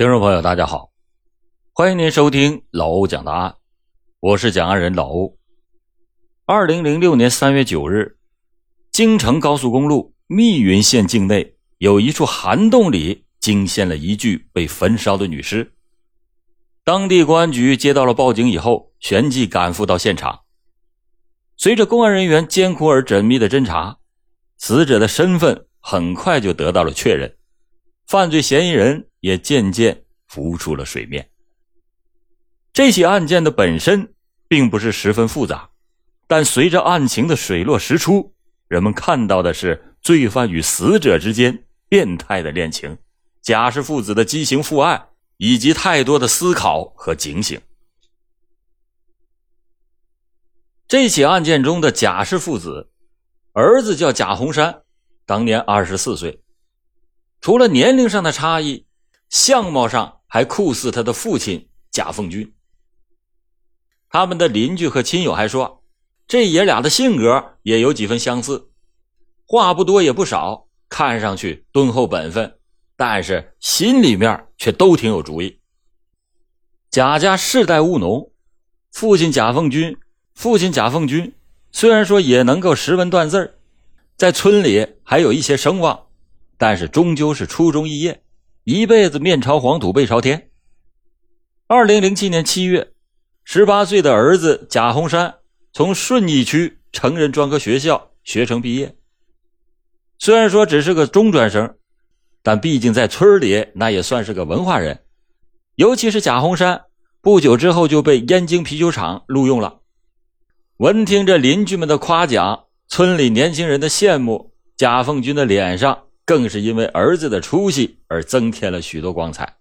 听众朋友，大家好，欢迎您收听老欧讲答案，我是讲案人老欧。二零零六年三月九日，京承高速公路密云县境内有一处涵洞里惊现了一具被焚烧的女尸。当地公安局接到了报警以后，旋即赶赴到现场。随着公安人员艰苦而缜密的侦查，死者的身份很快就得到了确认，犯罪嫌疑人。也渐渐浮出了水面。这起案件的本身并不是十分复杂，但随着案情的水落石出，人们看到的是罪犯与死者之间变态的恋情，贾氏父子的畸形父爱，以及太多的思考和警醒。这起案件中的贾氏父子，儿子叫贾洪山，当年二十四岁，除了年龄上的差异。相貌上还酷似他的父亲贾凤军。他们的邻居和亲友还说，这爷俩的性格也有几分相似，话不多也不少，看上去敦厚本分，但是心里面却都挺有主意。贾家世代务农，父亲贾凤军，父亲贾凤军虽然说也能够识文断字在村里还有一些声望，但是终究是初中肄业。一辈子面朝黄土背朝天。二零零七年七月，十八岁的儿子贾洪山从顺义区成人专科学校学成毕业。虽然说只是个中专生，但毕竟在村里那也算是个文化人。尤其是贾洪山，不久之后就被燕京啤酒厂录用了。闻听着邻居们的夸奖，村里年轻人的羡慕，贾凤军的脸上。更是因为儿子的出息而增添了许多光彩。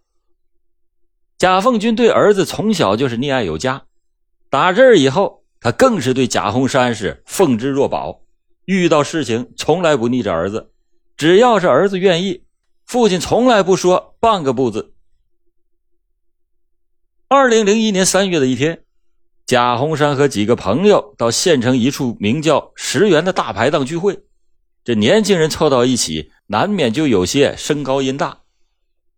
贾凤军对儿子从小就是溺爱有加，打这儿以后，他更是对贾洪山是奉之若宝，遇到事情从来不逆着儿子，只要是儿子愿意，父亲从来不说半个不字。二零零一年三月的一天，贾洪山和几个朋友到县城一处名叫石原的大排档聚会，这年轻人凑到一起。难免就有些声高音大，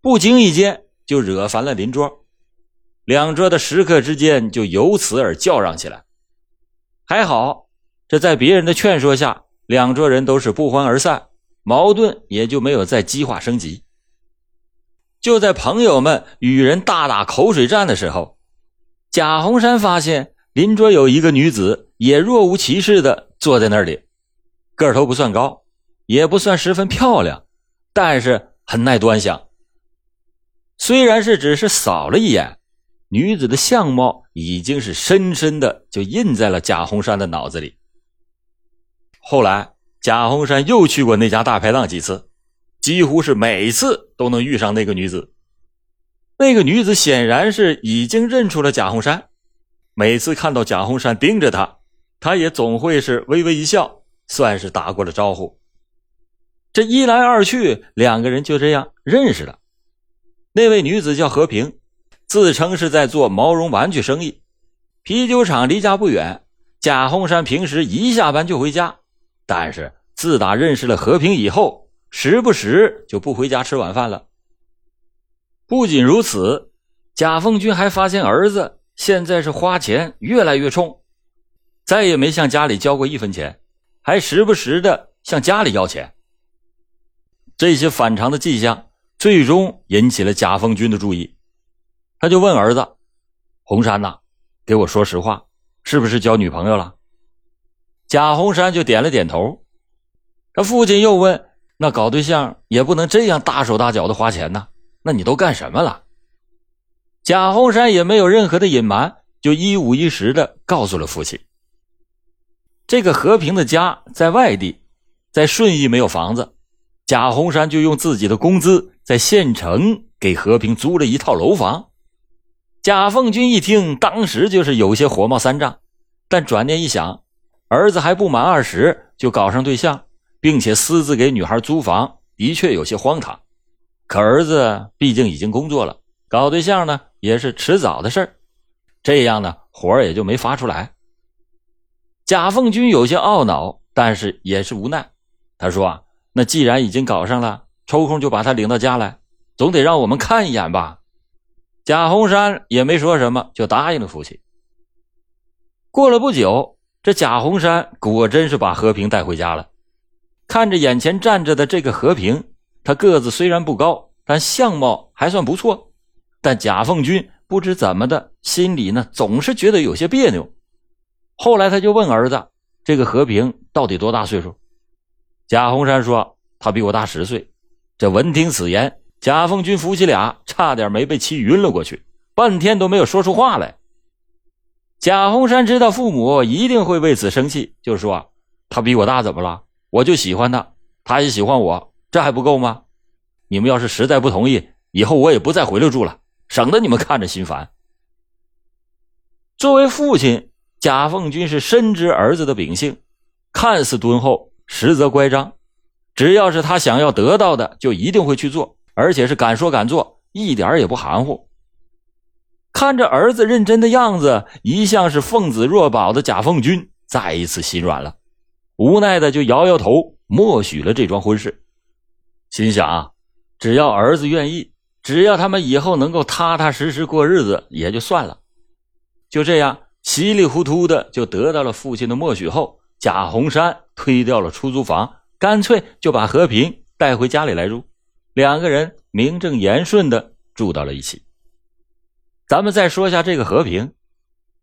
不经意间就惹烦了邻桌，两桌的食客之间就由此而叫嚷起来。还好，这在别人的劝说下，两桌人都是不欢而散，矛盾也就没有再激化升级。就在朋友们与人大打口水战的时候，贾洪山发现邻桌有一个女子也若无其事的坐在那里，个头不算高。也不算十分漂亮，但是很耐端详。虽然是只是扫了一眼，女子的相貌已经是深深的就印在了贾红山的脑子里。后来，贾红山又去过那家大排档几次，几乎是每次都能遇上那个女子。那个女子显然是已经认出了贾红山，每次看到贾红山盯着她，她也总会是微微一笑，算是打过了招呼。这一来二去，两个人就这样认识了。那位女子叫和平，自称是在做毛绒玩具生意。啤酒厂离家不远，贾洪山平时一下班就回家。但是自打认识了和平以后，时不时就不回家吃晚饭了。不仅如此，贾凤军还发现儿子现在是花钱越来越冲，再也没向家里交过一分钱，还时不时的向家里要钱。这些反常的迹象，最终引起了贾凤军的注意。他就问儿子：“红山呐，给我说实话，是不是交女朋友了？”贾红山就点了点头。他父亲又问：“那搞对象也不能这样大手大脚的花钱呢？那你都干什么了？”贾红山也没有任何的隐瞒，就一五一十的告诉了父亲。这个和平的家在外地，在顺义没有房子。贾洪山就用自己的工资在县城给和平租了一套楼房。贾凤军一听，当时就是有些火冒三丈，但转念一想，儿子还不满二十就搞上对象，并且私自给女孩租房，的确有些荒唐。可儿子毕竟已经工作了，搞对象呢也是迟早的事儿，这样呢火也就没发出来。贾凤军有些懊恼，但是也是无奈。他说啊。那既然已经搞上了，抽空就把他领到家来，总得让我们看一眼吧。贾红山也没说什么，就答应了父亲。过了不久，这贾红山果真是把和平带回家了。看着眼前站着的这个和平，他个子虽然不高，但相貌还算不错。但贾凤军不知怎么的，心里呢总是觉得有些别扭。后来他就问儿子：“这个和平到底多大岁数？”贾洪山说：“他比我大十岁。”这闻听此言，贾凤军夫妻俩差点没被气晕了过去，半天都没有说出话来。贾洪山知道父母一定会为此生气，就说：“他比我大怎么了？我就喜欢他，他也喜欢我，这还不够吗？你们要是实在不同意，以后我也不再回来住了，省得你们看着心烦。”作为父亲。贾凤军是深知儿子的秉性，看似敦厚，实则乖张。只要是他想要得到的，就一定会去做，而且是敢说敢做，一点也不含糊。看着儿子认真的样子，一向是奉子若宝的贾凤军再一次心软了，无奈的就摇摇头，默许了这桩婚事。心想啊，只要儿子愿意，只要他们以后能够踏踏实实过日子，也就算了。就这样。稀里糊涂的就得到了父亲的默许后，贾红山推掉了出租房，干脆就把和平带回家里来住，两个人名正言顺的住到了一起。咱们再说下这个和平，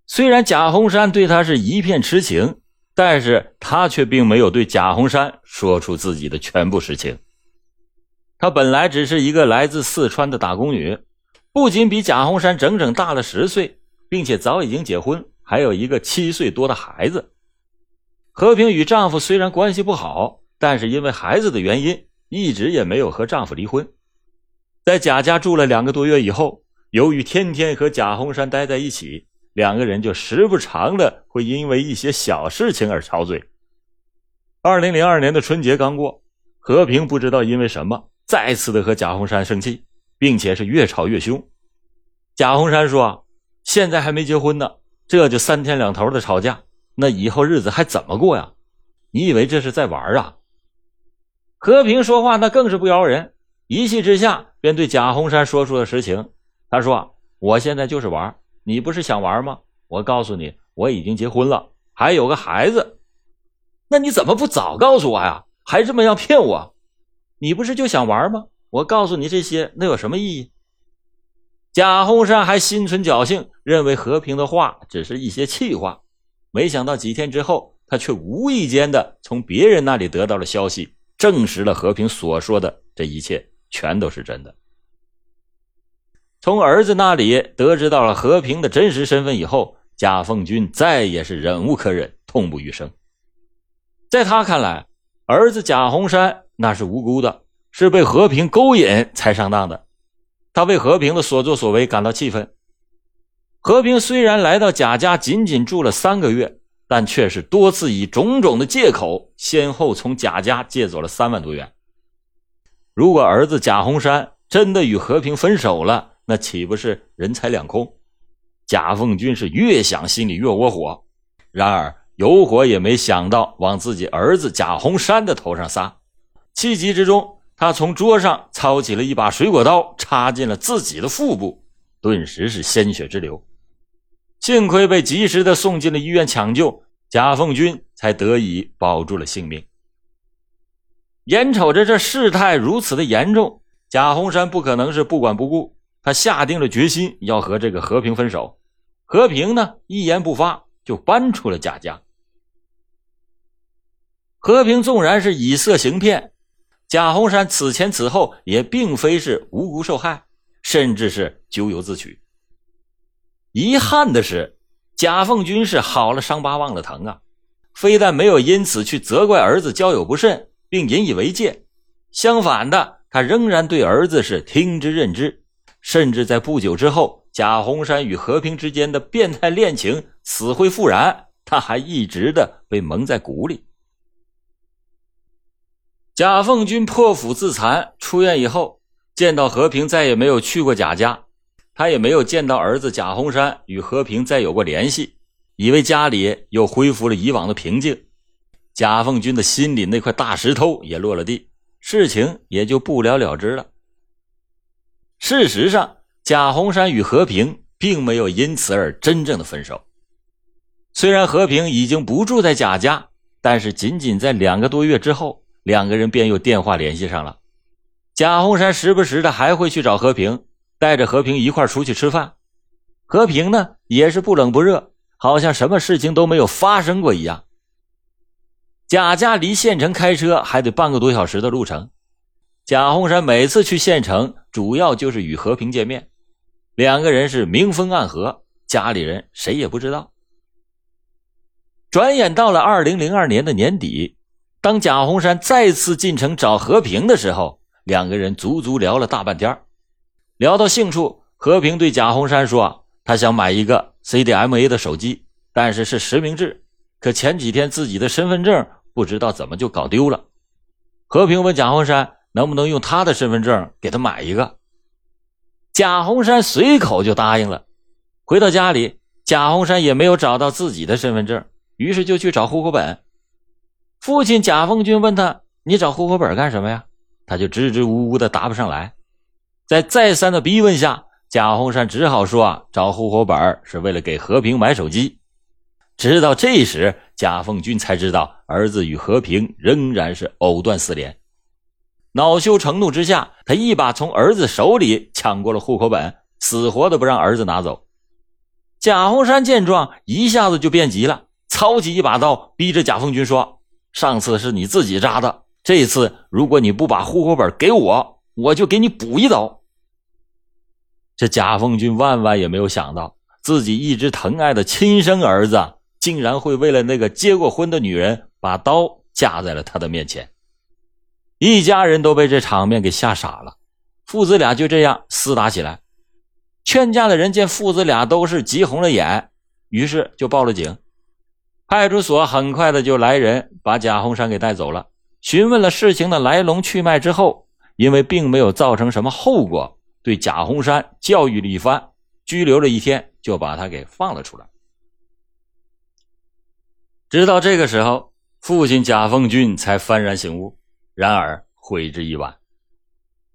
虽然贾红山对他是一片痴情，但是他却并没有对贾红山说出自己的全部实情。他本来只是一个来自四川的打工女，不仅比贾红山整整大了十岁。并且早已经结婚，还有一个七岁多的孩子。和平与丈夫虽然关系不好，但是因为孩子的原因，一直也没有和丈夫离婚。在贾家住了两个多月以后，由于天天和贾红山待在一起，两个人就时不常的会因为一些小事情而吵嘴。二零零二年的春节刚过，和平不知道因为什么，再次的和贾红山生气，并且是越吵越凶。贾红山说。现在还没结婚呢，这就三天两头的吵架，那以后日子还怎么过呀？你以为这是在玩啊？和平说话那更是不饶人，一气之下便对贾洪山说出了实情。他说：“我现在就是玩，你不是想玩吗？我告诉你，我已经结婚了，还有个孩子。那你怎么不早告诉我呀？还这么样骗我？你不是就想玩吗？我告诉你这些，那有什么意义？”贾洪山还心存侥幸，认为和平的话只是一些气话，没想到几天之后，他却无意间的从别人那里得到了消息，证实了和平所说的这一切全都是真的。从儿子那里得知到了和平的真实身份以后，贾凤军再也是忍无可忍，痛不欲生。在他看来，儿子贾洪山那是无辜的，是被和平勾引才上当的。他为和平的所作所为感到气愤。和平虽然来到贾家仅仅住了三个月，但却是多次以种种的借口，先后从贾家借走了三万多元。如果儿子贾洪山真的与和平分手了，那岂不是人财两空？贾凤军是越想心里越窝火，然而有火也没想到往自己儿子贾洪山的头上撒，气急之中。他从桌上抄起了一把水果刀，插进了自己的腹部，顿时是鲜血直流。幸亏被及时的送进了医院抢救，贾凤军才得以保住了性命。眼瞅着这事态如此的严重，贾洪山不可能是不管不顾，他下定了决心要和这个和平分手。和平呢，一言不发就搬出了贾家。和平纵然是以色行骗。贾洪山此前此后也并非是无辜受害，甚至是咎由自取。遗憾的是，贾凤军是好了伤疤忘了疼啊！非但没有因此去责怪儿子交友不慎，并引以为戒，相反的，他仍然对儿子是听之任之，甚至在不久之后，贾洪山与和平之间的变态恋情死灰复燃，他还一直的被蒙在鼓里。贾凤军破釜自残，出院以后见到和平，再也没有去过贾家，他也没有见到儿子贾洪山与和平再有过联系，以为家里又恢复了以往的平静，贾凤军的心里那块大石头也落了地，事情也就不了了之了。事实上，贾红山与和平并没有因此而真正的分手。虽然和平已经不住在贾家，但是仅仅在两个多月之后，两个人便又电话联系上了。贾红山时不时的还会去找和平，带着和平一块出去吃饭。和平呢，也是不冷不热，好像什么事情都没有发生过一样。贾家离县城开车还得半个多小时的路程，贾红山每次去县城，主要就是与和平见面。两个人是明分暗合，家里人谁也不知道。转眼到了二零零二年的年底，当贾红山再次进城找和平的时候，两个人足足聊了大半天。聊到兴处，和平对贾红山说：“他想买一个 CDMA 的手机，但是是实名制。可前几天自己的身份证不知道怎么就搞丢了。”和平问贾红山能不能用他的身份证给他买一个。贾红山随口就答应了。回到家里，贾红山也没有找到自己的身份证，于是就去找户口本。父亲贾凤军问他：“你找户口本干什么呀？”他就支支吾吾的答不上来。在再三的逼问下，贾红山只好说：“啊找户口本是为了给和平买手机。”直到这时，贾凤军才知道儿子与和平仍然是藕断丝连。恼羞成怒之下，他一把从儿子手里抢过了户口本，死活的不让儿子拿走。贾红山见状，一下子就变急了，操起一把刀，逼着贾凤军说：“上次是你自己扎的，这一次如果你不把户口本给我，我就给你补一刀。”这贾凤军万万也没有想到，自己一直疼爱的亲生儿子，竟然会为了那个结过婚的女人，把刀架在了他的面前。一家人都被这场面给吓傻了，父子俩就这样厮打起来。劝架的人见父子俩都是急红了眼，于是就报了警。派出所很快的就来人把贾红山给带走了。询问了事情的来龙去脉之后，因为并没有造成什么后果，对贾红山教育了一番，拘留了一天，就把他给放了出来。直到这个时候，父亲贾凤军才幡然醒悟。然而悔之已晚。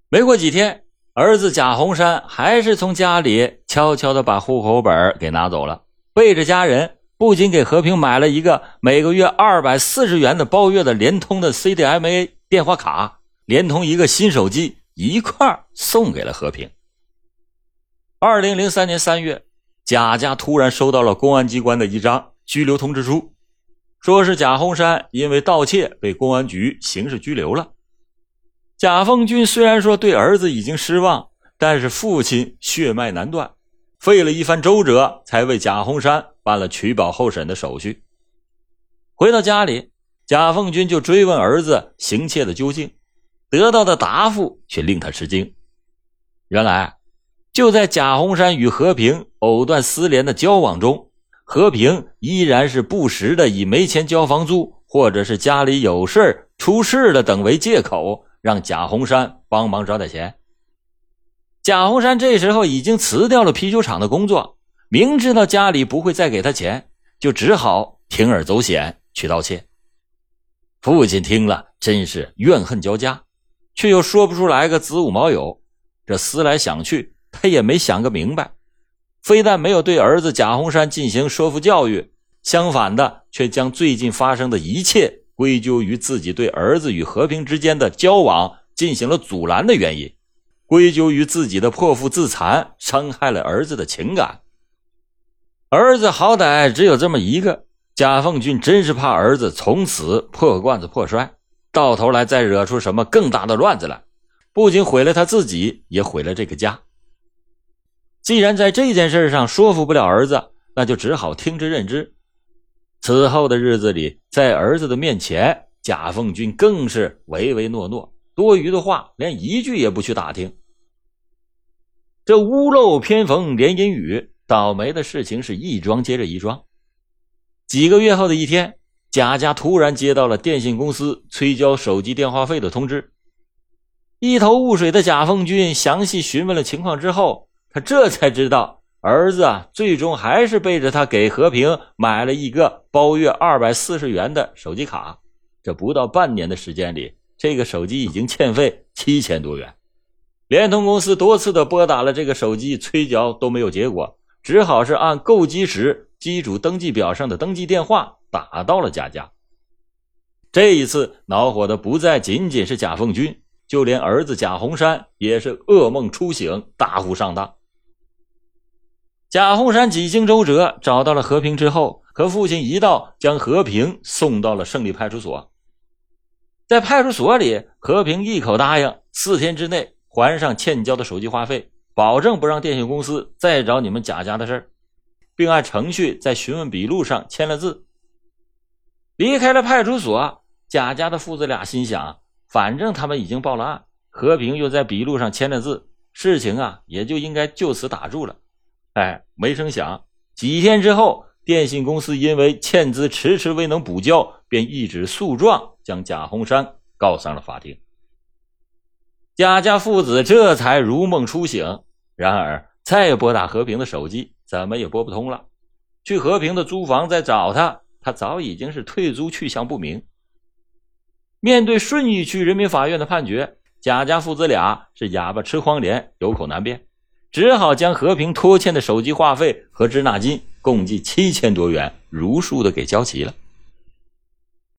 没过几天，儿子贾红山还是从家里悄悄的把户口本给拿走了，背着家人，不仅给和平买了一个每个月二百四十元的包月的联通的 CDMA 电话卡，连同一个新手机一块送给了和平。二零零三年三月，贾家突然收到了公安机关的一张拘留通知书。说是贾红山因为盗窃被公安局刑事拘留了。贾凤军虽然说对儿子已经失望，但是父亲血脉难断，费了一番周折才为贾红山办了取保候审的手续。回到家里，贾凤军就追问儿子行窃的究竟，得到的答复却令他吃惊。原来，就在贾红山与和平藕断丝连的交往中。和平依然是不时的以没钱交房租，或者是家里有事出事了等为借口，让贾红山帮忙找点钱。贾红山这时候已经辞掉了啤酒厂的工作，明知道家里不会再给他钱，就只好铤而走险去盗窃。父亲听了真是怨恨交加，却又说不出来个子午卯酉，这思来想去，他也没想个明白。非但没有对儿子贾红山进行说服教育，相反的，却将最近发生的一切归咎于自己对儿子与和平之间的交往进行了阻拦的原因，归咎于自己的破腹自残，伤害了儿子的情感。儿子好歹只有这么一个，贾凤俊真是怕儿子从此破罐子破摔，到头来再惹出什么更大的乱子来，不仅毁了他自己，也毁了这个家。既然在这件事上说服不了儿子，那就只好听之任之。此后的日子里，在儿子的面前，贾凤军更是唯唯诺诺，多余的话连一句也不去打听。这屋漏偏逢连阴雨，倒霉的事情是一桩接着一桩。几个月后的一天，贾家突然接到了电信公司催交手机电话费的通知。一头雾水的贾凤军详细询问了情况之后。他这才知道，儿子啊，最终还是背着他给和平买了一个包月二百四十元的手机卡。这不到半年的时间里，这个手机已经欠费七千多元。联通公司多次的拨打了这个手机，催缴都没有结果，只好是按购机时机主登记表上的登记电话打到了贾家。这一次恼火的不再仅仅是贾凤军，就连儿子贾洪山也是噩梦初醒，大呼上当。贾洪山几经周折找到了和平之后，和父亲一道将和平送到了胜利派出所。在派出所里，和平一口答应四天之内还上欠交的手机话费，保证不让电信公司再找你们贾家的事并按程序在询问笔录上签了字。离开了派出所，贾家的父子俩心想：反正他们已经报了案，和平又在笔录上签了字，事情啊也就应该就此打住了。哎，没成想，几天之后，电信公司因为欠资迟迟未能补交，便一纸诉状将贾洪山告上了法庭。贾家父子这才如梦初醒。然而，再拨打和平的手机，怎么也拨不通了。去和平的租房再找他，他早已经是退租去向不明。面对顺义区人民法院的判决，贾家父子俩是哑巴吃黄连，有口难辩。只好将和平拖欠的手机话费和滞纳金共计七千多元如数的给交齐了。